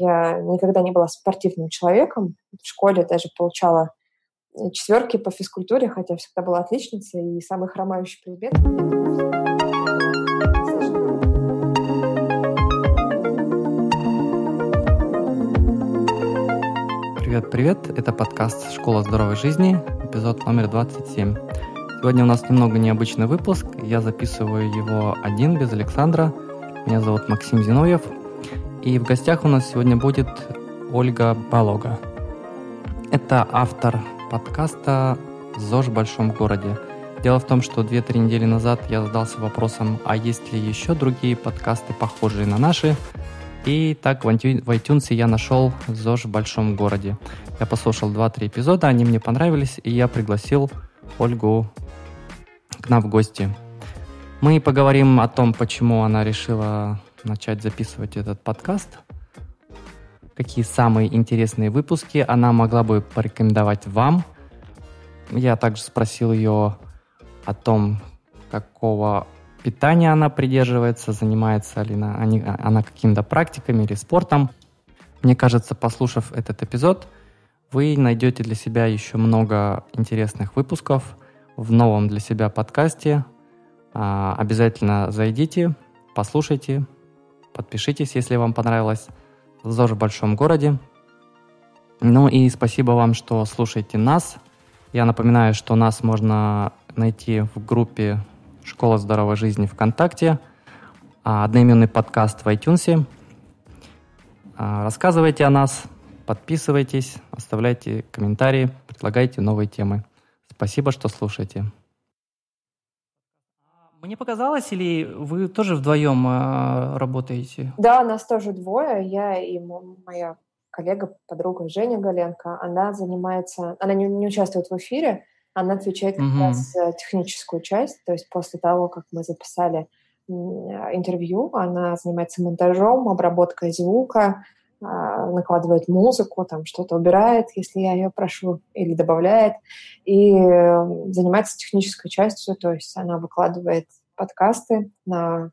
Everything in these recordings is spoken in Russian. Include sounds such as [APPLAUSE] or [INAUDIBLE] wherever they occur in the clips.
Я никогда не была спортивным человеком. В школе даже получала четверки по физкультуре, хотя всегда была отличницей и самый хромающий предмет. Привет-привет, это подкаст «Школа здоровой жизни», эпизод номер 27. Сегодня у нас немного необычный выпуск, я записываю его один, без Александра. Меня зовут Максим Зиновьев, и в гостях у нас сегодня будет Ольга Балога. Это автор подкаста «ЗОЖ в большом городе». Дело в том, что 2-3 недели назад я задался вопросом, а есть ли еще другие подкасты, похожие на наши, и так в iTunes я нашел «ЗОЖ в большом городе». Я послушал 2-3 эпизода, они мне понравились, и я пригласил Ольгу к нам в гости. Мы поговорим о том, почему она решила начать записывать этот подкаст, какие самые интересные выпуски она могла бы порекомендовать вам. Я также спросил ее о том, какого питания она придерживается, занимается ли она, она какими-то практиками или спортом. Мне кажется, послушав этот эпизод, вы найдете для себя еще много интересных выпусков в новом для себя подкасте. А, обязательно зайдите, послушайте, Подпишитесь, если вам понравилось «ЗОЖ в большом городе». Ну и спасибо вам, что слушаете нас. Я напоминаю, что нас можно найти в группе «Школа здоровой жизни» ВКонтакте, а, одноименный подкаст в iTunes. А, рассказывайте о нас, подписывайтесь, оставляйте комментарии, предлагайте новые темы. Спасибо, что слушаете. Мне показалось, или вы тоже вдвоем э, работаете? Да, нас тоже двое. Я и моя коллега, подруга Женя Галенко. Она занимается, она не, не участвует в эфире, она отвечает как угу. раз за техническую часть. То есть после того, как мы записали интервью, она занимается монтажом, обработкой звука, накладывает музыку, там что-то убирает, если я ее прошу, или добавляет, и занимается технической частью, то есть она выкладывает подкасты на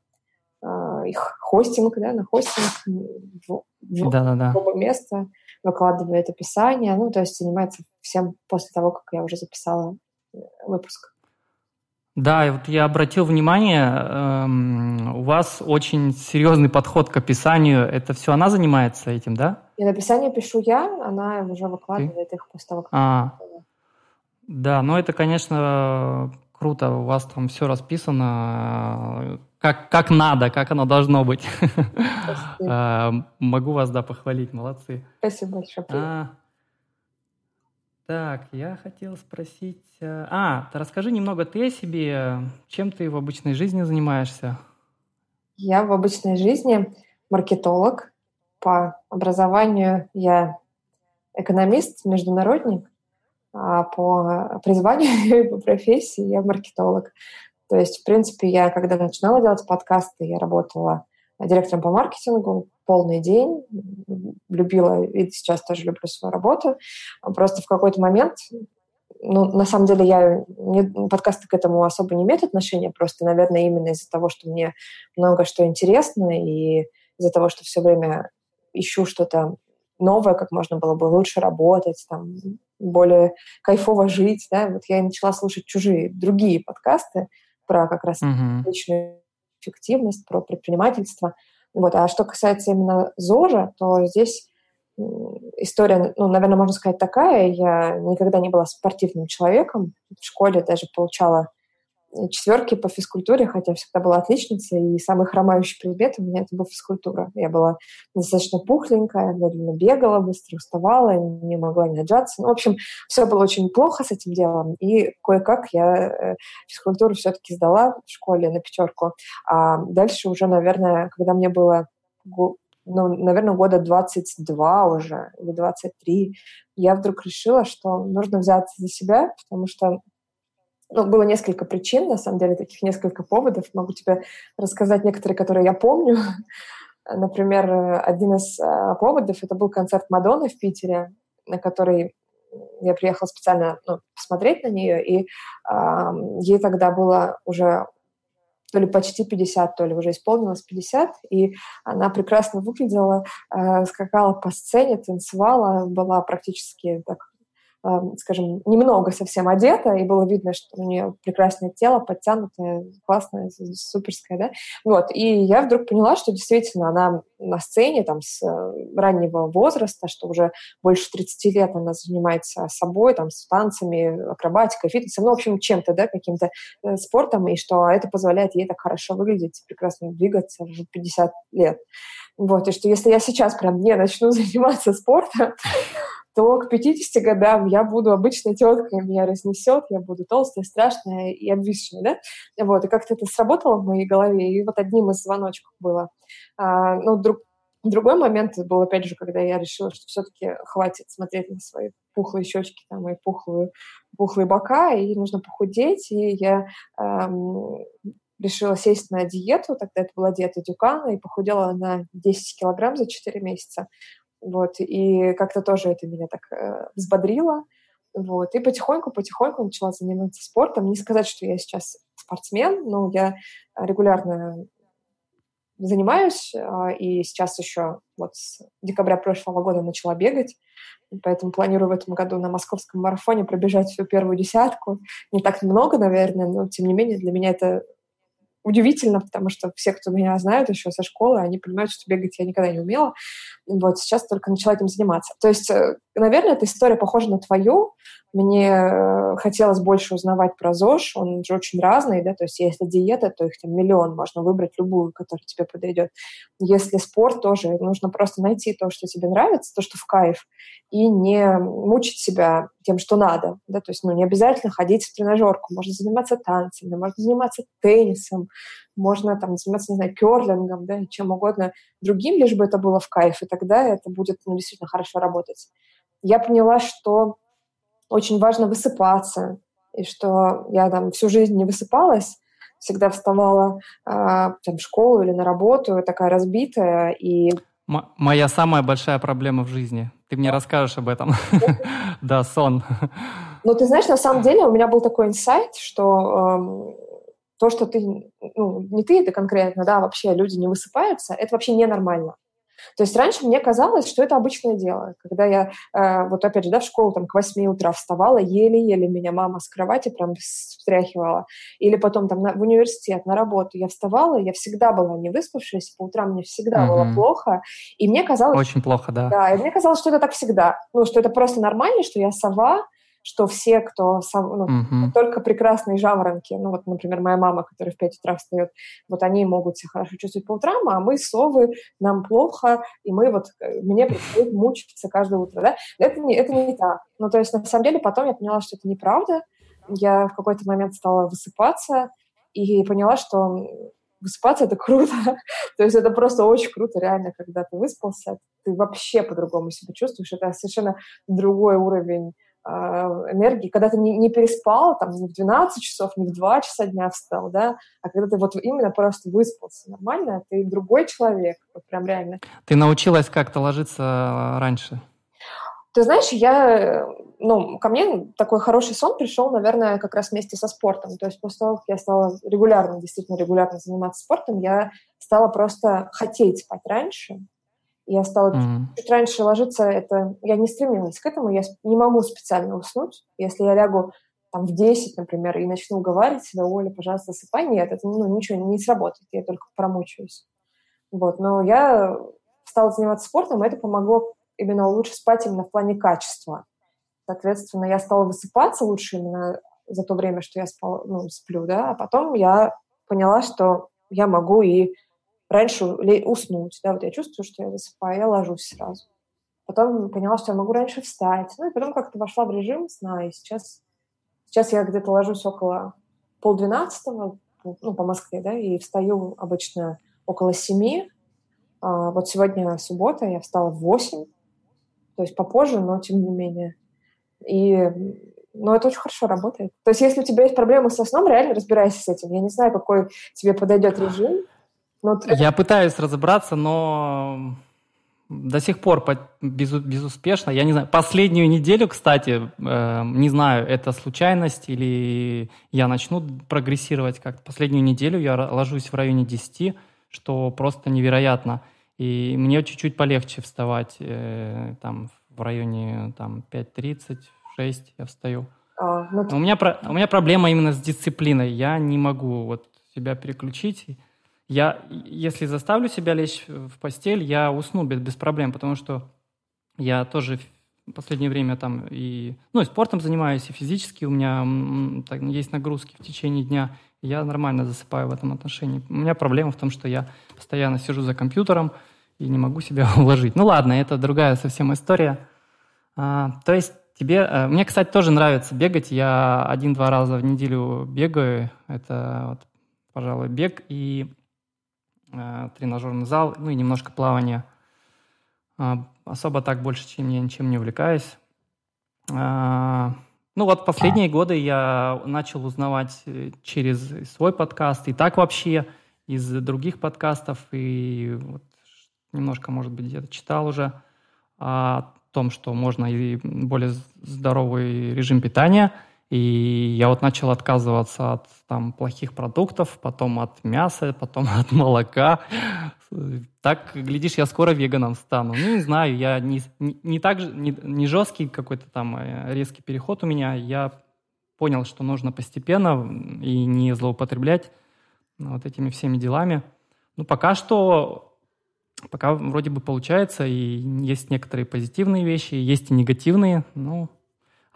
э, их хостинг, да, на хостинг в, в, да, да, да. оба места, выкладывает описание, ну, то есть занимается всем после того, как я уже записала э, выпуск. Да, и вот я обратил внимание, эм, у вас очень серьезный подход к описанию. Это все она занимается этим, да? И написание пишу я, она уже выкладывает Ты? их после того, как... А, да, но это, конечно, круто. У вас там все расписано, как, как надо, как оно должно быть. Э, могу вас, да, похвалить, молодцы. Спасибо большое. Так, я хотел спросить... Э, а, расскажи немного ты о себе. Чем ты в обычной жизни занимаешься? Я в обычной жизни маркетолог. По образованию я экономист, международник, а по призванию [LAUGHS] и по профессии я маркетолог. То есть, в принципе, я, когда начинала делать подкасты, я работала директором по маркетингу полный день, любила и сейчас тоже люблю свою работу. Просто в какой-то момент, ну, на самом деле, я не, подкасты к этому особо не имеют отношения, просто, наверное, именно из-за того, что мне много что интересно, и из-за того, что все время ищу что-то новое, как можно было бы лучше работать, там, более кайфово жить, да, вот я и начала слушать чужие, другие подкасты про как раз uh-huh. личную эффективность, про предпринимательство. Вот. А что касается именно ЗОЖа, то здесь история, ну, наверное, можно сказать такая. Я никогда не была спортивным человеком. В школе даже получала четверки по физкультуре, хотя всегда была отличницей, и самый хромающий предмет у меня это был физкультура. Я была достаточно пухленькая, медленно бегала, быстро уставала, не могла не отжаться. Ну, в общем, все было очень плохо с этим делом, и кое-как я э, физкультуру все-таки сдала в школе на пятерку. А дальше уже, наверное, когда мне было ну, наверное, года 22 уже, или 23, я вдруг решила, что нужно взяться за себя, потому что ну, было несколько причин, на самом деле, таких несколько поводов. Могу тебе рассказать некоторые, которые я помню. [LAUGHS] Например, один из э, поводов — это был концерт Мадонны в Питере, на который я приехала специально ну, посмотреть на нее, и э, ей тогда было уже то ли почти 50, то ли уже исполнилось 50, и она прекрасно выглядела, э, скакала по сцене, танцевала, была практически так скажем, немного совсем одета, и было видно, что у нее прекрасное тело, подтянутое, классное, суперское, да. Вот, и я вдруг поняла, что действительно она на сцене там с э, раннего возраста, что уже больше 30 лет она занимается собой, там, с танцами, акробатикой, фитнесом, ну, в общем, чем-то, да, каким-то э, спортом, и что это позволяет ей так хорошо выглядеть, прекрасно двигаться в 50 лет. Вот, и что если я сейчас прям не начну [LAUGHS] заниматься спортом, то к 50 годам я буду обычной теткой, меня разнесет, я буду толстая, страшная и обвисшая, да? Вот, и как-то это сработало в моей голове, и вот одним из звоночков было. А, ну, друг, другой момент был, опять же, когда я решила, что все-таки хватит смотреть на свои пухлые щечки, там, и пухлые, пухлые бока, и нужно похудеть, и я эм, решила сесть на диету, тогда это была диета Дюкана, и похудела на 10 килограмм за 4 месяца. Вот, и как-то тоже это меня так э, взбодрило. Вот, и потихоньку-потихоньку начала заниматься спортом. Не сказать, что я сейчас спортсмен, но я регулярно занимаюсь, э, и сейчас еще вот с декабря прошлого года начала бегать, поэтому планирую в этом году на московском марафоне пробежать всю первую десятку. Не так много, наверное, но тем не менее для меня это удивительно, потому что все, кто меня знают еще со школы, они понимают, что бегать я никогда не умела. Вот сейчас только начала этим заниматься. То есть, э, наверное, эта история похожа на твою. Мне э, хотелось больше узнавать про ЗОЖ, он же очень разный, да, то есть если диета, то их там миллион, можно выбрать любую, которая тебе подойдет. Если спорт тоже, нужно просто найти то, что тебе нравится, то, что в кайф, и не мучить себя тем, что надо, да, то есть, ну, не обязательно ходить в тренажерку, можно заниматься танцами, можно заниматься теннисом, можно там заниматься, не знаю, керлингом, да, чем угодно другим, лишь бы это было в кайф, и тогда это будет, ну, действительно хорошо работать. Я поняла, что очень важно высыпаться, и что я там всю жизнь не высыпалась, всегда вставала э, там, в школу или на работу, такая разбитая. И... М- моя самая большая проблема в жизни. Ты мне расскажешь об этом. [LAUGHS] Да, сон. Ну, ты знаешь, на самом деле у меня был такой инсайт, что эм, то, что ты, ну, не ты это конкретно, да, вообще люди не высыпаются, это вообще ненормально. То есть раньше мне казалось, что это обычное дело. Когда я, э, вот опять же, да, в школу там к 8 утра вставала, еле-еле меня мама с кровати прям встряхивала. Или потом там на, в университет, на работу я вставала, я всегда была не выспавшись, по утрам мне всегда mm-hmm. было плохо. И мне казалось... Очень плохо, да. Да, и мне казалось, что это так всегда. Ну, что это просто нормально, что я сова, что все, кто ну, угу. только прекрасные жаворонки, ну вот, например, моя мама, которая в 5 утра встает, вот они могут себя хорошо чувствовать по утрам, а мы, совы, нам плохо, и мы вот, э, мне предстоит мучиться каждое утро, да? Это не, это не так. Ну, то есть, на самом деле, потом я поняла, что это неправда. Я в какой-то момент стала высыпаться и поняла, что высыпаться это круто. [LAUGHS] То есть это просто очень круто, реально, когда ты выспался, ты вообще по-другому себя чувствуешь. Это совершенно другой уровень энергии, когда ты не, не переспал, там, не в 12 часов, не в 2 часа дня встал, да, а когда ты вот именно просто выспался нормально, ты другой человек, вот прям реально. Ты научилась как-то ложиться а, раньше? Ты знаешь, я, ну, ко мне такой хороший сон пришел, наверное, как раз вместе со спортом. То есть после того, как я стала регулярно, действительно регулярно заниматься спортом, я стала просто хотеть спать раньше, я стала mm-hmm. чуть раньше ложиться, это я не стремилась к этому, я не могу специально уснуть. Если я лягу там в 10, например, и начну уговаривать себя, Оля, пожалуйста, засыпай, нет, это ну, ничего не сработает, я только промучаюсь. Вот, но я стала заниматься спортом, и это помогло именно лучше спать именно в плане качества. Соответственно, я стала высыпаться лучше именно за то время, что я спал, ну, сплю, да, а потом я поняла, что я могу и раньше уснуть, да, вот я чувствую, что я засыпаю, я ложусь сразу. Потом поняла, что я могу раньше встать. Ну и потом как-то вошла в режим сна, и сейчас, сейчас я где-то ложусь около полдвенадцатого, ну, по Москве, да, и встаю обычно около семи. А вот сегодня суббота, я встала в восемь, то есть попозже, но тем не менее. И но это очень хорошо работает. То есть, если у тебя есть проблемы со сном, реально разбирайся с этим. Я не знаю, какой тебе подойдет режим. Ну, Я пытаюсь разобраться, но до сих пор без, безуспешно. Я не знаю, последнюю неделю, кстати, э, не знаю, это случайность или я начну прогрессировать как-то. Последнюю неделю я ложусь в районе 10, что просто невероятно. И мне чуть-чуть полегче вставать, э, там, в районе там, 5.30, 6 я встаю. А, ну... у, меня, у меня проблема именно с дисциплиной. Я не могу вот себя переключить я, если заставлю себя лечь в постель, я усну без, без проблем, потому что я тоже в последнее время там и, ну, и спортом занимаюсь, и физически у меня так, есть нагрузки в течение дня, я нормально засыпаю в этом отношении. У меня проблема в том, что я постоянно сижу за компьютером и не могу себя [LAUGHS] уложить. Ну ладно, это другая совсем история. А, то есть тебе... А, мне, кстати, тоже нравится бегать. Я один-два раза в неделю бегаю. Это, вот, пожалуй, бег. И тренажерный зал, ну и немножко плавания. А, особо так больше чем я ничем не увлекаюсь. А, ну вот последние годы я начал узнавать э, через свой подкаст и так вообще из других подкастов и вот немножко, может быть, где-то читал уже о том, что можно и более здоровый режим питания – и я вот начал отказываться от там плохих продуктов, потом от мяса, потом [LAUGHS] от молока. Так, глядишь, я скоро веганом стану. Ну, не знаю, я не, не, не так не, не жесткий какой-то там э, резкий переход у меня. Я понял, что нужно постепенно и не злоупотреблять вот этими всеми делами. Ну, пока что, пока вроде бы получается, и есть некоторые позитивные вещи, есть и негативные. Ну,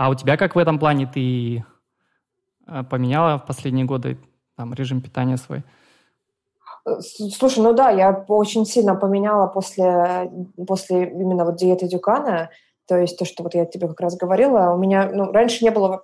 а у тебя как в этом плане ты э, поменяла в последние годы там, режим питания свой? Слушай, ну да, я очень сильно поменяла после, после именно вот диеты Дюкана. То есть то, что вот я тебе как раз говорила, у меня ну, раньше не было,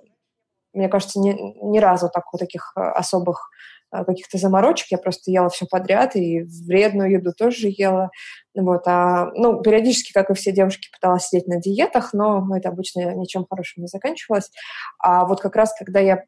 мне кажется, ни, ни разу так, таких э, особых каких-то заморочек, я просто ела все подряд, и вредную еду тоже ела. Вот, а, ну, периодически, как и все девушки, пыталась сидеть на диетах, но это обычно ничем хорошим не заканчивалось. А вот как раз, когда я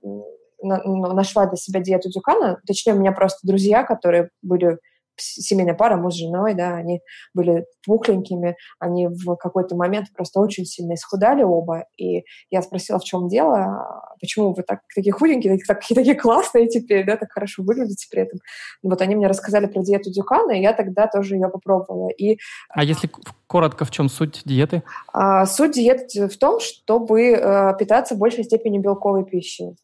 нашла для себя диету Дюкана, точнее, у меня просто друзья, которые были семейная пара, муж с женой, да, они были пухленькими, они в какой-то момент просто очень сильно исхудали оба, и я спросила, в чем дело, почему вы так, такие худенькие, такие, такие классные теперь, да, так хорошо выглядите при этом. Вот они мне рассказали про диету Дюкана, и я тогда тоже ее попробовала. И, а если коротко, в чем суть диеты? А, суть диеты в том, чтобы э, питаться в большей степени белковой пищей.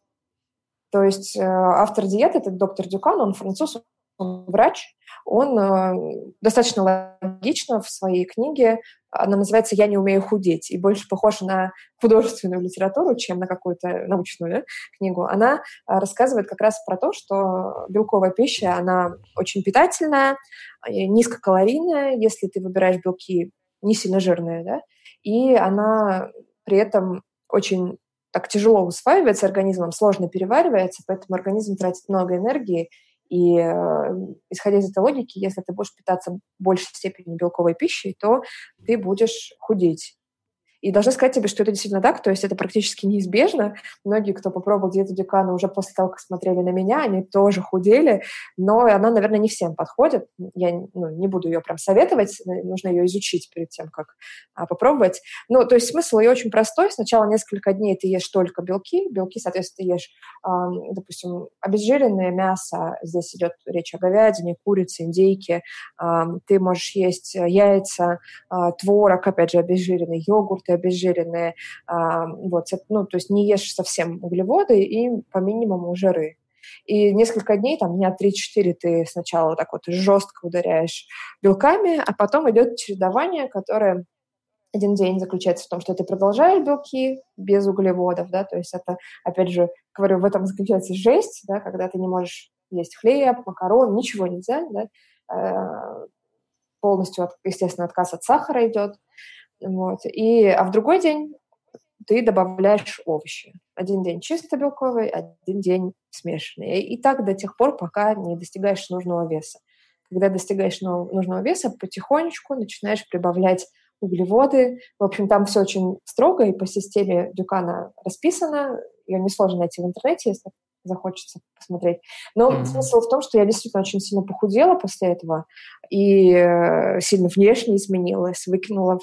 То есть э, автор диеты, это доктор Дюкан, он француз, он врач, он э, достаточно логично в своей книге, она называется «Я не умею худеть», и больше похожа на художественную литературу, чем на какую-то научную книгу. Она э, рассказывает как раз про то, что белковая пища, она очень питательная, низкокалорийная, если ты выбираешь белки не сильно жирные, да, и она при этом очень так тяжело усваивается организмом, сложно переваривается, поэтому организм тратит много энергии, и э, исходя из этой логики, если ты будешь питаться большей степени белковой пищей, то ты будешь худеть. И должна сказать тебе, что это действительно так, то есть это практически неизбежно. Многие, кто попробовал диету Дюкана уже после того, как смотрели на меня, они тоже худели, но она, наверное, не всем подходит. Я ну, не буду ее прям советовать, нужно ее изучить перед тем, как а, попробовать. Ну, то есть смысл ее очень простой. Сначала несколько дней ты ешь только белки, белки, соответственно, ты ешь, а, допустим, обезжиренное мясо, здесь идет речь о говядине, курице, индейке, а, ты можешь есть яйца, а, творог, опять же, обезжиренный йогурт, обезжиренные, вот, ну, то есть не ешь совсем углеводы и по минимуму жиры. И несколько дней, там, дня 3-4 ты сначала так вот жестко ударяешь белками, а потом идет чередование, которое один день заключается в том, что ты продолжаешь белки без углеводов, да, то есть это, опять же, говорю, в этом заключается жесть, да, когда ты не можешь есть хлеб, макарон, ничего нельзя, да, э, полностью, естественно, отказ от сахара идет, вот. И, а в другой день ты добавляешь овощи. Один день чисто белковый, один день смешанный. И так до тех пор, пока не достигаешь нужного веса. Когда достигаешь нужного веса, потихонечку начинаешь прибавлять углеводы. В общем, там все очень строго и по системе Дюкана расписано. Ее несложно найти в интернете, если захочется посмотреть. Но mm-hmm. смысл в том, что я действительно очень сильно похудела после этого и э, сильно внешне изменилась, выкинула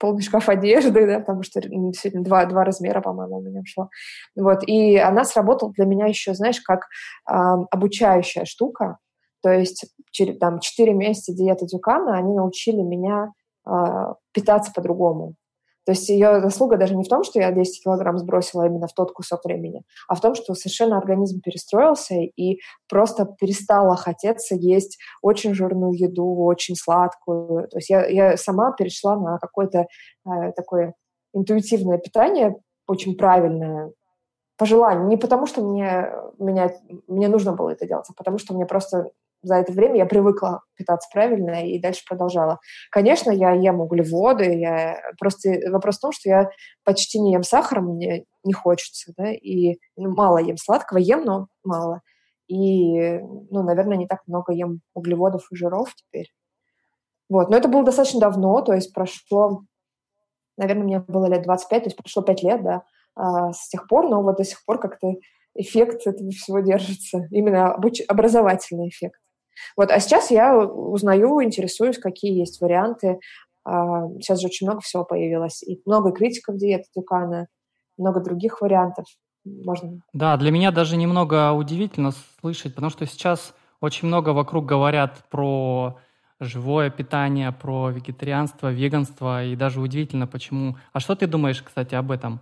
полный шкаф одежды, да, потому что действительно два, два размера, по-моему, у меня шло. Вот, и она сработала для меня еще, знаешь, как э, обучающая штука. То есть через, там, 4 месяца диеты Дюкана, они научили меня э, питаться по-другому. То есть ее заслуга даже не в том, что я 10 килограмм сбросила именно в тот кусок времени, а в том, что совершенно организм перестроился и просто перестала хотеться есть очень жирную еду, очень сладкую. То есть я, я сама перешла на какое-то э, такое интуитивное питание, очень правильное, по желанию. Не потому, что мне, меня, мне нужно было это делать, а потому что мне просто за это время я привыкла питаться правильно и дальше продолжала. Конечно, я ем углеводы, я... просто вопрос в том, что я почти не ем сахар, мне не хочется, да, и ну, мало ем сладкого, ем, но мало. И, ну, наверное, не так много ем углеводов и жиров теперь. Вот, но это было достаточно давно, то есть прошло, наверное, мне было лет 25, то есть прошло 5 лет, да, а, с тех пор, но вот до сих пор как-то эффект этого всего держится, именно образовательный эффект. Вот, а сейчас я узнаю, интересуюсь, какие есть варианты. А, сейчас же очень много всего появилось. И много критиков диеты Дюкана, много других вариантов. Можно. Да, для меня даже немного удивительно слышать, потому что сейчас очень много вокруг говорят про живое питание, про вегетарианство, веганство, и даже удивительно, почему. А что ты думаешь, кстати, об этом?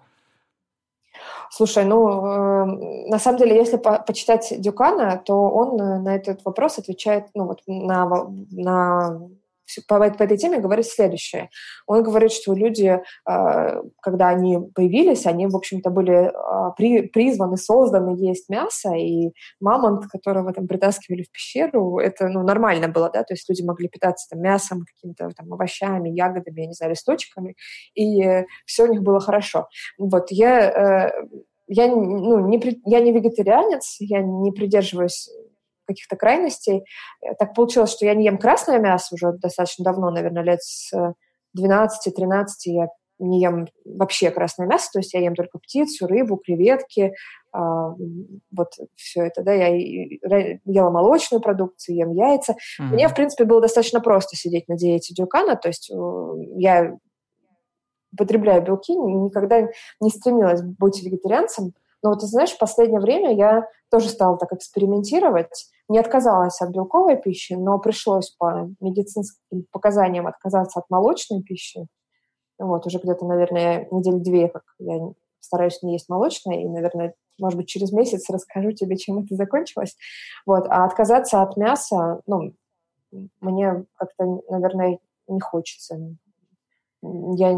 Слушай, ну, э, на самом деле, если по почитать Дюкана, то он э, на этот вопрос отвечает, ну, вот на, на по, по этой теме говорит следующее. Он говорит, что люди, а, когда они появились, они, в общем-то, были а, при, призваны, созданы есть мясо, и мамонт, которого там притаскивали в пещеру, это ну, нормально было, да, то есть люди могли питаться там, мясом, какими-то там овощами, ягодами, я не знаю, листочками, и все у них было хорошо. Вот, я э, я, ну, не, я не вегетарианец, я не придерживаюсь каких-то крайностей. Э, так получилось, что я не ем красное мясо уже достаточно давно, наверное, лет с 12-13 я не ем вообще красное мясо, то есть я ем только птицу, рыбу, креветки, э, вот все это, да, я ела молочную продукцию, ем яйца. Mm-hmm. Мне, в принципе, было достаточно просто сидеть на диете Дюкана, то есть э, я употребляю белки, никогда не стремилась быть вегетарианцем, но вот ты знаешь, в последнее время я тоже стала так экспериментировать, не отказалась от белковой пищи, но пришлось по медицинским показаниям отказаться от молочной пищи. Вот, уже где-то, наверное, недели две, как я стараюсь не есть молочное, и, наверное, может быть, через месяц расскажу тебе, чем это закончилось. Вот, а отказаться от мяса, ну, мне как-то, наверное, не хочется. Я,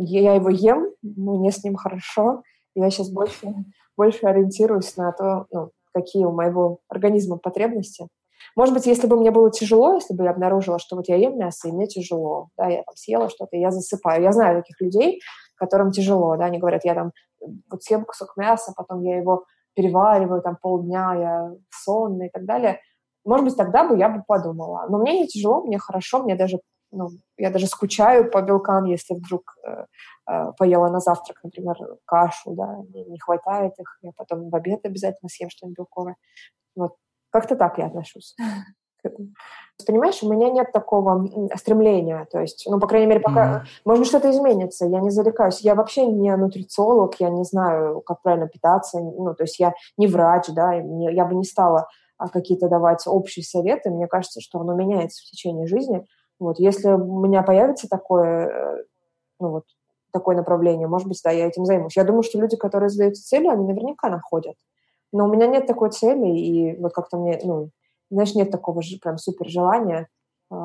я его ем, мне с ним хорошо, я сейчас больше, больше ориентируюсь на то, ну, какие у моего организма потребности. Может быть, если бы мне было тяжело, если бы я обнаружила, что вот я ем мясо, и мне тяжело, да, я там съела что-то, я засыпаю. Я знаю таких людей, которым тяжело, да, они говорят, я там вот съем кусок мяса, потом я его перевариваю там полдня, я сонный и так далее. Может быть, тогда бы я бы подумала. Но мне не тяжело, мне хорошо, мне даже ну, я даже скучаю по белкам, если вдруг э, э, поела на завтрак, например, кашу, да, мне не хватает их, я потом в обед обязательно съем что-нибудь белковое. Вот. Как-то так я отношусь Понимаешь, у меня нет такого стремления, то есть, ну, по крайней мере, пока, mm-hmm. может что-то изменится, я не зарекаюсь. Я вообще не нутрициолог, я не знаю, как правильно питаться, ну, то есть я не врач, да, я бы не стала а, какие-то давать общие советы, мне кажется, что оно меняется в течение жизни, вот, если у меня появится такое, э, ну вот, такое направление, может быть, да, я этим займусь. Я думаю, что люди, которые задаются целью, они наверняка находят. Но у меня нет такой цели, и вот как-то мне, ну, знаешь, нет такого же прям супер желания э,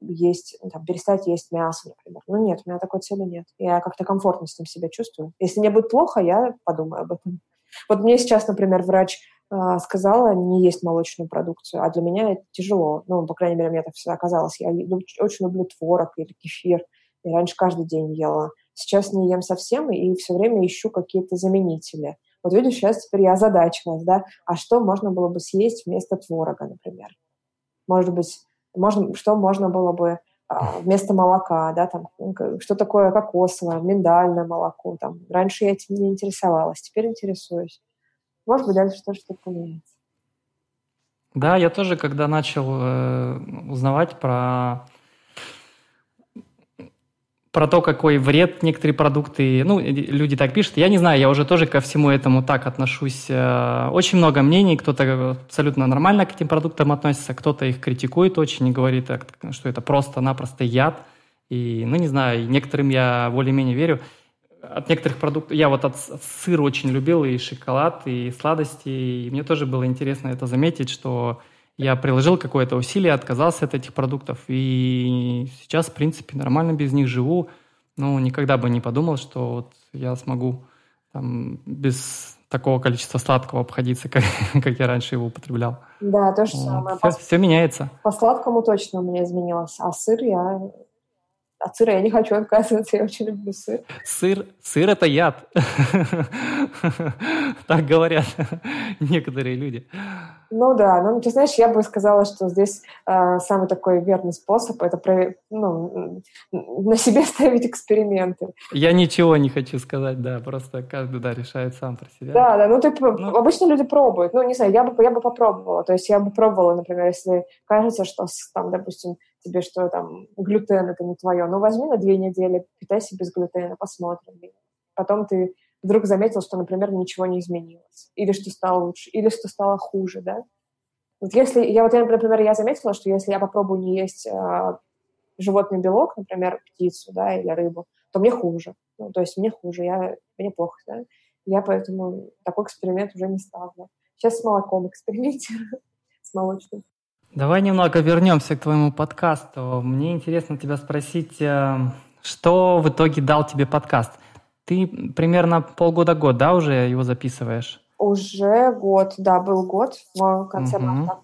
есть, там, перестать есть мясо, например. Ну нет, у меня такой цели нет. Я как-то комфортно с ним себя чувствую. Если мне будет плохо, я подумаю об этом. Вот мне сейчас, например, врач а, сказала не есть молочную продукцию, а для меня это тяжело. Ну, по крайней мере, мне так всегда казалось. Я очень люблю творог или кефир. Я раньше каждый день ела. Сейчас не ем совсем и все время ищу какие-то заменители. Вот видишь, сейчас теперь я озадачилась, да, а что можно было бы съесть вместо творога, например? Может быть, можно, что можно было бы а, вместо молока, да, там, что такое кокосовое, миндальное молоко, там. Раньше я этим не интересовалась, теперь интересуюсь. Может быть, дальше тоже что-то поменяется. Да, я тоже, когда начал э, узнавать про про то, какой вред некоторые продукты, ну, люди так пишут. Я не знаю, я уже тоже ко всему этому так отношусь. Э, очень много мнений, кто-то абсолютно нормально к этим продуктам относится, кто-то их критикует очень и говорит, что это просто-напросто яд. И, ну, не знаю, некоторым я более-менее верю. От некоторых продуктов, я вот от, от сыра очень любил, и шоколад, и сладости, и мне тоже было интересно это заметить, что я приложил какое-то усилие, отказался от этих продуктов, и сейчас, в принципе, нормально без них живу. Ну, никогда бы не подумал, что вот я смогу там, без такого количества сладкого обходиться, [LAUGHS] как, как я раньше его употреблял. Да, то же вот. самое. Все, по, все меняется. По сладкому точно у меня изменилось, а сыр я от сыра я не хочу отказываться, я очень люблю сыр. Сыр, сыр это яд. Так говорят некоторые люди. Ну да, ну ты знаешь, я бы сказала, что здесь э, самый такой верный способ это про, ну, на себе [LAUGHS] ставить эксперименты. Я ничего не хочу сказать, да, просто каждый да решает сам про себя. Да, да, ну ты ну, обычно люди пробуют, ну не знаю, я бы я бы попробовала, то есть я бы пробовала, например, если кажется, что там, допустим, тебе что там глютен это не твое, ну возьми на две недели, питайся без глютена, посмотрим. Потом ты вдруг заметил, что, например, ничего не изменилось, или что стало лучше, или что стало хуже, да. Вот если, я вот, я, например, я заметила, что если я попробую не есть э, животный белок, например, птицу, да, или рыбу, то мне хуже. Ну, то есть мне хуже, я, мне плохо, да. Я поэтому такой эксперимент уже не ставлю. Сейчас с молоком экспериментирую, [LAUGHS] с молочным. Давай немного вернемся к твоему подкасту. Мне интересно тебя спросить, э, что в итоге дал тебе подкаст? Ты примерно полгода-год, да, уже его записываешь? Уже год, да, был год в конце угу. марта.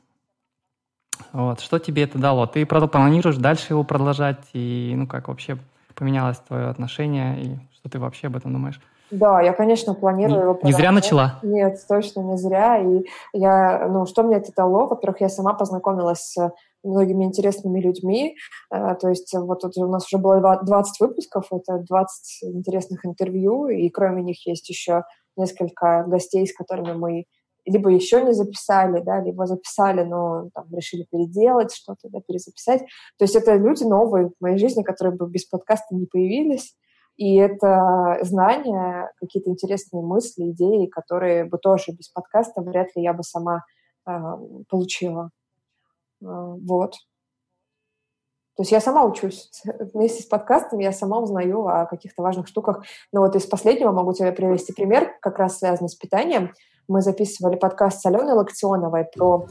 Вот, что тебе это дало? Ты планируешь дальше его продолжать? И, ну, как вообще поменялось твое отношение? И что ты вообще об этом думаешь? Да, я, конечно, планирую его Не зря начала? Нет, точно не зря. И я, ну, что мне это дало? Во-первых, я сама познакомилась с многими интересными людьми. Э, то есть вот тут у нас уже было 20 выпусков, это 20 интересных интервью, и кроме них есть еще несколько гостей, с которыми мы либо еще не записали, да, либо записали, но там, решили переделать что-то, да, перезаписать. То есть это люди новые в моей жизни, которые бы без подкаста не появились. И это знания, какие-то интересные мысли, идеи, которые бы тоже без подкаста вряд ли я бы сама э, получила. Э, вот. То есть я сама учусь. [LAUGHS] Вместе с подкастом я сама узнаю о каких-то важных штуках. Но вот из последнего могу тебе привести пример, как раз связанный с питанием. Мы записывали подкаст с Аленой Локтионовой про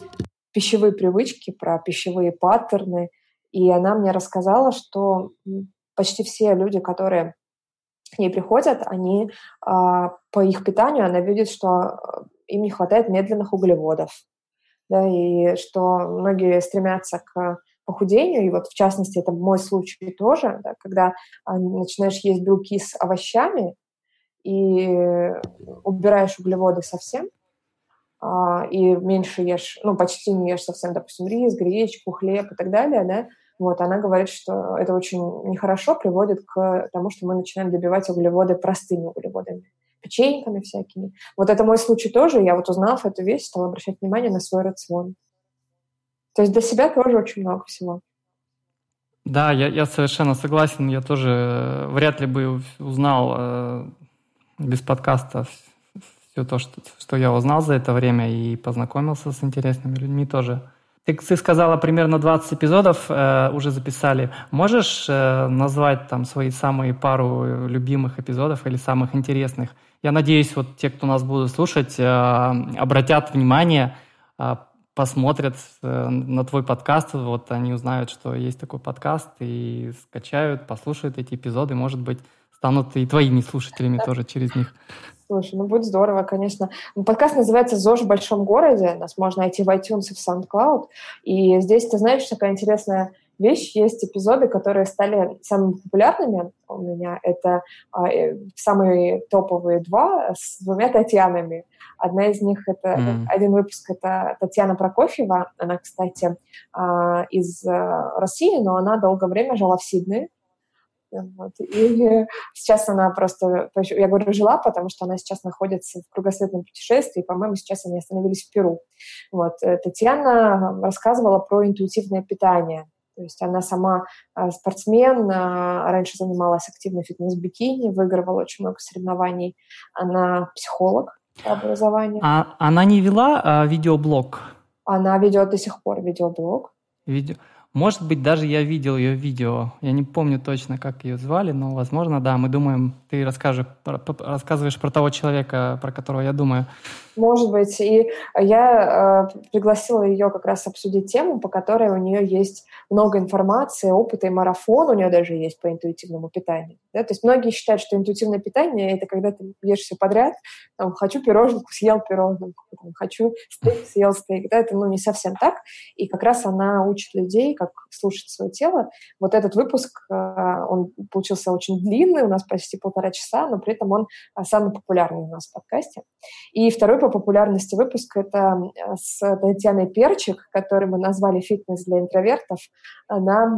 пищевые привычки, про пищевые паттерны. И она мне рассказала, что почти все люди, которые к ней приходят, они а, по их питанию, она видит, что э, им не хватает медленных углеводов, да, и что многие стремятся к похудению, и вот в частности это мой случай тоже, да, когда а, начинаешь есть белки с овощами и убираешь углеводы совсем, а, и меньше ешь, ну, почти не ешь совсем, допустим, рис, гречку, хлеб и так далее, да, вот, она говорит, что это очень нехорошо, приводит к тому, что мы начинаем добивать углеводы простыми углеводами, печеньками всякими. Вот это мой случай тоже. Я вот узнав эту вещь, стала обращать внимание на свой рацион. То есть для себя тоже очень много всего. Да, я, я совершенно согласен. Я тоже э, вряд ли бы узнал э, без подкаста все то, что, что я узнал за это время и познакомился с интересными людьми тоже. Ты, ты сказала, примерно 20 эпизодов э, уже записали. Можешь э, назвать там свои самые пару любимых эпизодов или самых интересных? Я надеюсь, вот те, кто нас будут слушать, э, обратят внимание, э, посмотрят э, на твой подкаст, вот они узнают, что есть такой подкаст, и скачают, послушают эти эпизоды, может быть, станут и твоими слушателями тоже через них. Слушай, ну будет здорово, конечно. Подкаст называется «ЗОЖ в большом городе». Нас можно найти в iTunes и в SoundCloud. И здесь, ты знаешь, такая интересная вещь. Есть эпизоды, которые стали самыми популярными у меня. Это а, э, самые топовые два с двумя Татьянами. Одна из них, это mm. один выпуск, это Татьяна Прокофьева. Она, кстати, а, из э, России, но она долгое время жила в Сиднее Вот. И сейчас она просто, я говорю, жила, потому что она сейчас находится в кругосветном путешествии, по-моему, сейчас они остановились в Перу. Вот. Э, Татьяна рассказывала про интуитивное питание. То есть она сама э, спортсмен, раньше занималась активно фитнес-бикини, выигрывала очень много соревнований. Она психолог по образованию. А она не вела а, видеоблог? Она ведет до сих пор видеоблог. Видео. Может быть, даже я видел ее видео. Я не помню точно, как ее звали, но, возможно, да. Мы думаем, ты расскажешь, рассказываешь про того человека, про которого я думаю. Может быть. И я э, пригласила ее как раз обсудить тему, по которой у нее есть много информации, опыта и марафон у нее даже есть по интуитивному питанию. Да? То есть многие считают, что интуитивное питание – это когда ты ешь все подряд, там, хочу пироженку, съел пироженку, хочу стейк, съел стейк. Да? Это ну, не совсем так. И как раз она учит людей, как слушать свое тело. Вот этот выпуск, э, он получился очень длинный, у нас почти полтора часа, но при этом он э, самый популярный у нас в подкасте. И второй по популярности выпуск – это э, с Татьяной Перчик, который мы назвали «Фитнес для интровертов». Она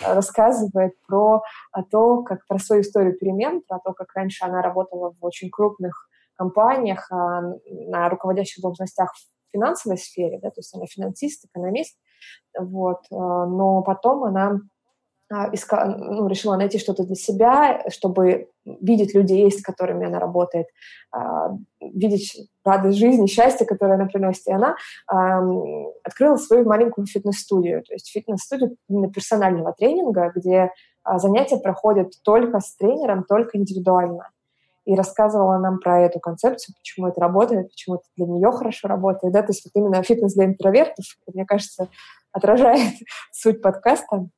рассказывает про то, как про свою историю перемен, про то, как раньше она работала в очень крупных компаниях, а, на руководящих должностях в финансовой сфере, да, то есть она финансист, экономист, вот, э, но потом она а, иска, ну, решила найти что-то для себя, чтобы видеть людей, с которыми она работает, а, видеть радость жизни, счастье, которое она приносит. И она открыла свою маленькую фитнес-студию, то есть фитнес-студию именно персонального тренинга, где а, занятия проходят только с тренером, только индивидуально. И рассказывала нам про эту концепцию, почему это работает, почему это для нее хорошо работает. Да? То есть вот именно фитнес для интровертов, мне кажется, отражает [LAUGHS] суть подкаста.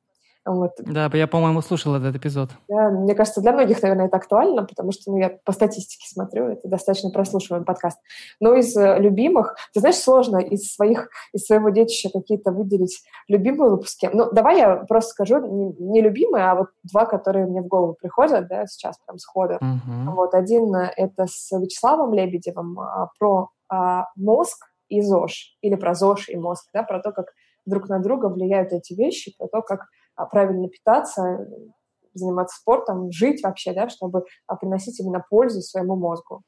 Вот. Да, я, по-моему, слушал этот эпизод. Да, мне кажется, для многих, наверное, это актуально, потому что ну, я по статистике смотрю, это достаточно прослушиваемый подкаст. Но из э, любимых, ты знаешь, сложно из своих, из своего детища какие-то выделить любимые выпуски. Ну, давай я просто скажу, не, не любимые, а вот два, которые мне в голову приходят, да, сейчас прям сходу. Угу. Вот один э, это с Вячеславом Лебедевым а, про а, мозг и ЗОЖ, или про ЗОЖ и мозг, да, про то, как друг на друга влияют эти вещи, про то, как правильно питаться, заниматься спортом, жить вообще, да, чтобы а, приносить именно пользу своему мозгу.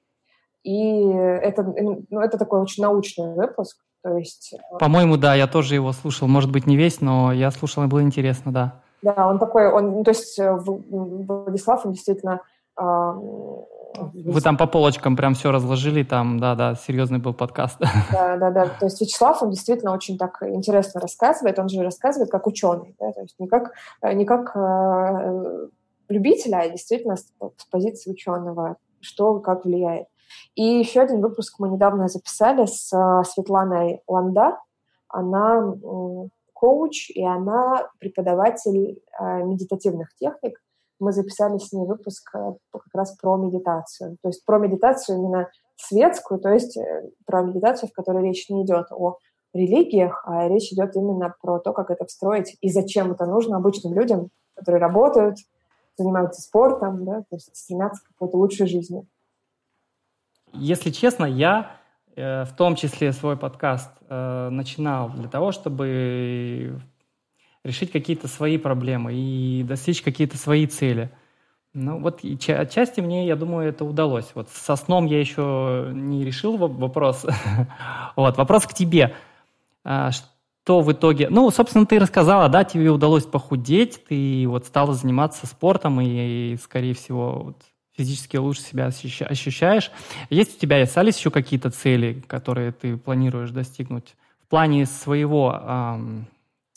И это, ну, это такой очень научный выпуск. То есть... Э, По-моему, да, я тоже его слушал. Может быть, не весь, но я слушал, и было интересно, да. Да, он такой, он, ну, то есть э, Владислав, он действительно вы там по полочкам прям все разложили, там, да-да, серьезный был подкаст. [LAUGHS] Да-да-да, то есть Вячеслав, он действительно очень так интересно рассказывает, он же рассказывает как ученый, да? то есть не как, э, не как э, любителя, а действительно с, с позиции ученого, что как влияет. И еще один выпуск мы недавно записали с э, Светланой Ланда, она коуч, и она преподаватель э, медитативных техник, мы записали с ней выпуск э, как раз про медитацию. То есть про медитацию именно светскую, то есть э, про медитацию, в которой речь не идет о религиях, а речь идет именно про то, как это встроить и зачем это нужно обычным людям, которые работают, занимаются спортом, да, то есть стремятся к какой-то лучшей жизни. Если честно, я э, в том числе свой подкаст начинал для того, чтобы решить какие-то свои проблемы и достичь какие-то свои цели. Ну вот и отчасти мне, я думаю, это удалось. Вот со сном я еще не решил вопрос. [LAUGHS] вот, вопрос к тебе. А, что в итоге... Ну, собственно, ты рассказала, да, тебе удалось похудеть, ты вот стала заниматься спортом и, скорее всего, физически лучше себя ощущаешь. Есть у тебя, остались еще какие-то цели, которые ты планируешь достигнуть в плане своего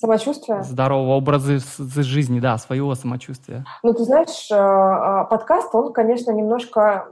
Самочувствие? Здорового образа жизни, да, своего самочувствия. Ну, ты знаешь, э, э, подкаст, он, конечно, немножко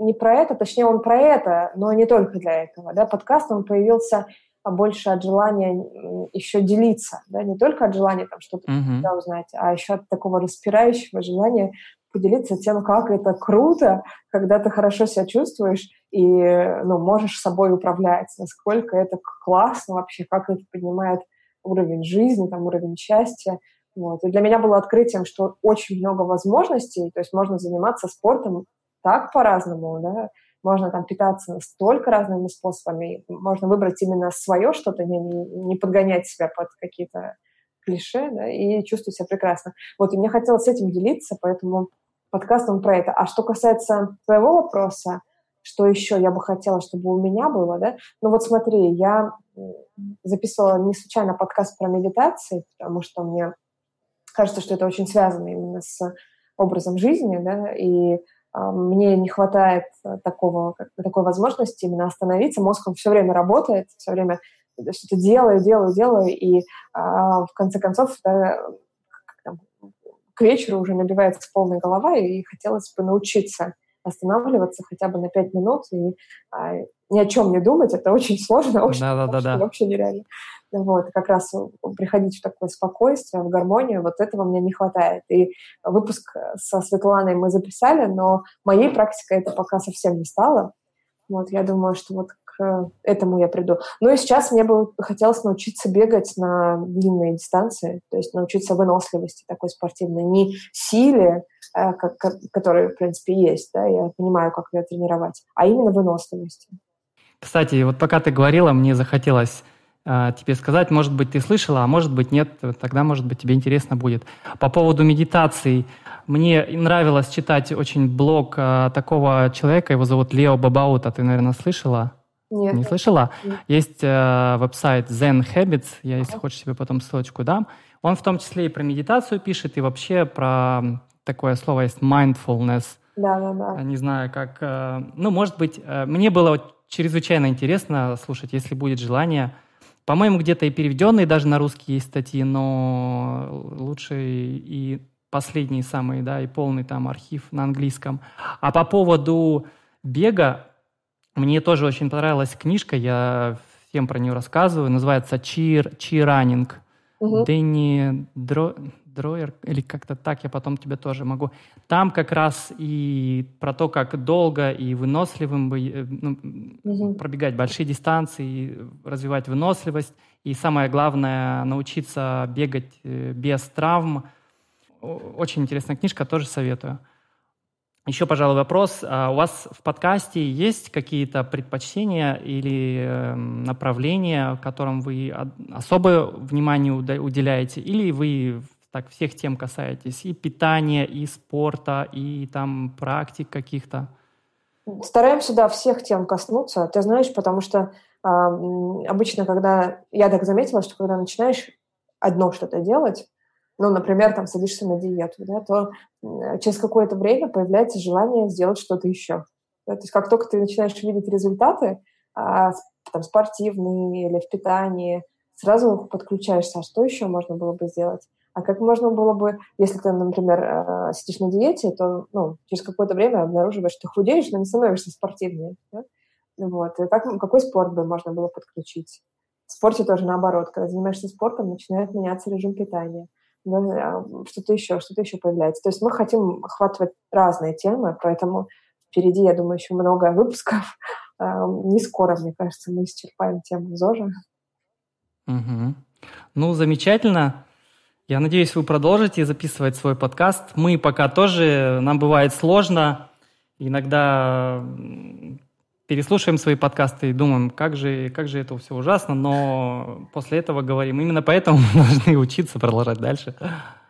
не про это, точнее, он про это, но не только для этого. Да? Подкаст, он появился больше от желания еще делиться, да, не только от желания там что-то uh-huh. узнать, а еще от такого распирающего желания поделиться тем, как это круто, когда ты хорошо себя чувствуешь и ну, можешь собой управлять, насколько это классно вообще, как это поднимает уровень жизни, там, уровень счастья. Вот. И для меня было открытием, что очень много возможностей, то есть можно заниматься спортом так по-разному, да, можно там питаться настолько разными способами, можно выбрать именно свое что-то, не, не подгонять себя под какие-то клише, да, и чувствую себя прекрасно. Вот, и мне хотелось этим делиться, поэтому подкаст он про это. А что касается твоего вопроса, что еще я бы хотела, чтобы у меня было, да? Ну вот смотри, я записывала не случайно подкаст про медитации, потому что мне кажется, что это очень связано именно с образом жизни, да, и мне не хватает э, такого, такой возможности именно остановиться. Мозг, он все время работает, все время что-то делаю, делаю, делаю, и а, в конце концов да, там, к вечеру уже набивается полная голова, и хотелось бы научиться останавливаться хотя бы на пять минут и а, ни о чем не думать. Это очень сложно, [LAUGHS] очень, да, да, да, вообще нереально. Вот, как раз приходить в такое спокойствие, в гармонию, вот этого мне не хватает. И выпуск со Светланой мы записали, но моей практикой это пока совсем не стало. Вот, я думаю, что вот к этому я приду. Ну и сейчас мне бы хотелось научиться бегать на длинные дистанции, то есть научиться выносливости такой спортивной, не силе, э, как, которая, в принципе, есть, да, я понимаю, как ее тренировать, а именно выносливости. Кстати, вот пока ты говорила, мне захотелось э, тебе сказать, может быть, ты слышала, а может быть, нет, тогда, может быть, тебе интересно будет. По поводу медитаций, мне нравилось читать очень блог э, такого человека, его зовут Лео Бабаута, ты, наверное, слышала? Нет. Не слышала? Нет. Есть э, веб-сайт Zen Habits, я, если хочешь, себе потом ссылочку дам. Он в том числе и про медитацию пишет, и вообще про такое слово есть mindfulness. Да, да, да. Не знаю, как... Э, ну, может быть, э, мне было чрезвычайно интересно слушать, если будет желание. По-моему, где-то и переведенные даже на русский есть статьи, но лучше и последний самый, да, и полный там архив на английском. А по поводу бега, мне тоже очень понравилась книжка, я всем про нее рассказываю, называется «Cheer, Cheer Running». Угу. Дэнни Дро... Дроер, или как-то так, я потом тебе тоже могу. Там как раз и про то, как долго и выносливым бы, э, ну, угу. пробегать большие дистанции, развивать выносливость. И самое главное, научиться бегать э, без травм. Очень интересная книжка, тоже советую. Еще, пожалуй, вопрос. А у вас в подкасте есть какие-то предпочтения или эм, направления, которым вы особое внимание уделяете, или вы так всех тем касаетесь, и питания, и спорта, и там практик каких-то? Стараемся, да, всех тем коснуться. Ты знаешь, потому что э, обычно, когда... Я так заметила, что когда начинаешь одно что-то делать, ну, например, там садишься на диету, да, то через какое-то время появляется желание сделать что-то еще. Да? То есть как только ты начинаешь видеть результаты, а, там, спортивные или в питании, сразу подключаешься, а что еще можно было бы сделать? А как можно было бы, если ты, например, э, сидишь на диете, то ну, через какое-то время обнаруживаешь, что худеешь, но не становишься спортивнее. Да? Вот. И как, какой спорт бы можно было подключить? В спорте тоже наоборот. Когда занимаешься спортом, начинает меняться режим питания что-то еще, что-то еще появляется. То есть мы хотим охватывать разные темы, поэтому впереди, я думаю, еще много выпусков. [LAUGHS] А, не скоро, мне кажется, мы исчерпаем тему ЗОЖа. Угу. Ну, замечательно. Я надеюсь, вы продолжите записывать свой подкаст. Мы пока тоже, нам бывает сложно. Иногда переслушаем свои подкасты и думаем, как же, как же это все ужасно, но после этого говорим, именно поэтому мы [LAUGHS] должны учиться продолжать дальше.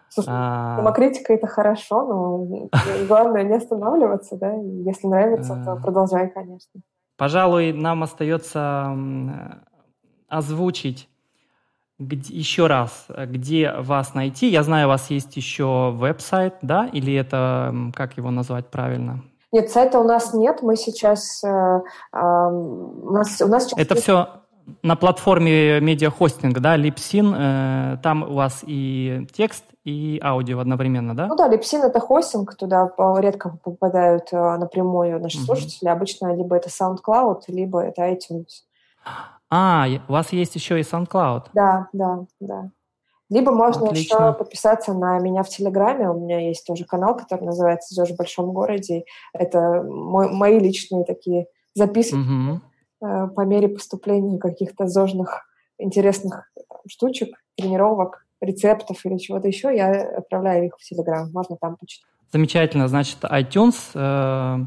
Слушай, а... самокритика это хорошо, но главное не останавливаться, да, если нравится, то продолжай, конечно. Пожалуй, нам остается озвучить где, еще раз, где вас найти. Я знаю, у вас есть еще веб-сайт, да, или это, как его назвать правильно? Нет, сайта у нас нет. Мы сейчас... Э, э, у нас, у нас сейчас Это все на платформе медиахостинга, да, Lipsin, э, там у вас и текст, и аудио одновременно, да? Ну да, Lipsin — это хостинг, туда редко попадают э, напрямую наши угу. слушатели. Обычно либо это SoundCloud, либо это iTunes. А, у вас есть еще и SoundCloud? Да, да, да. Либо можно Отлично. еще подписаться на меня в Телеграме. У меня есть тоже канал, который называется «ЗОЖ в большом городе». Это мой, мои личные такие записки угу. по мере поступления каких-то зожных интересных штучек, тренировок, рецептов или чего-то еще. Я отправляю их в Телеграм. Можно там почитать. Замечательно. Значит, iTunes, э,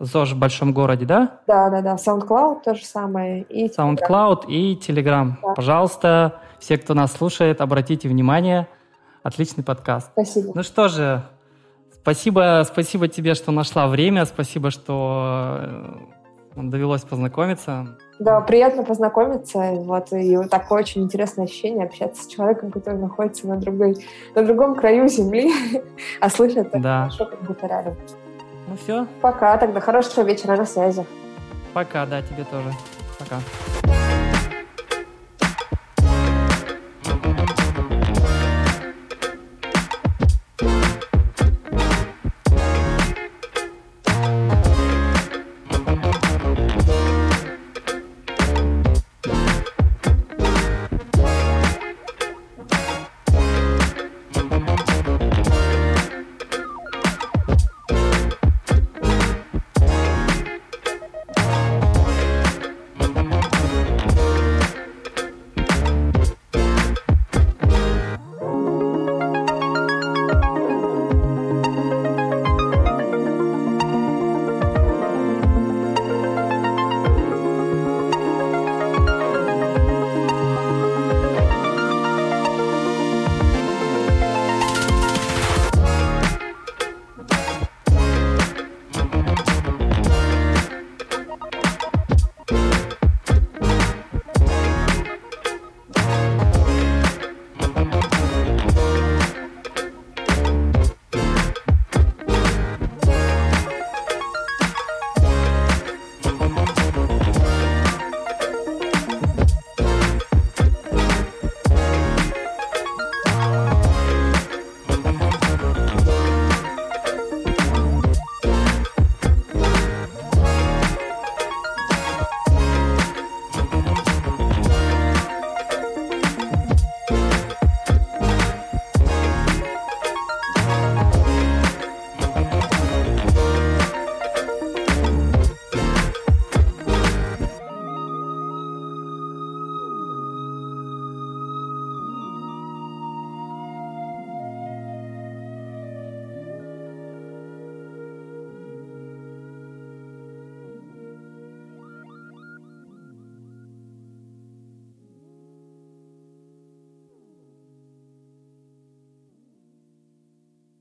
ЗОЖ в большом городе, да? Да, да, да. SoundCloud то же самое. И SoundCloud и Telegram. Да. Пожалуйста, все, кто нас слушает, обратите внимание. Отличный подкаст. Спасибо. Ну что же, спасибо, спасибо тебе, что нашла время. Спасибо, что э, довелось познакомиться. Да, приятно познакомиться. Вот, и вот такое очень интересное ощущение общаться с человеком, который находится на, другой, на другом краю земли, [LAUGHS] а слышит да. хорошо, как будто рядом. Ну все. Пока, тогда хорошего вечера на связи. Пока, да, тебе тоже. Пока.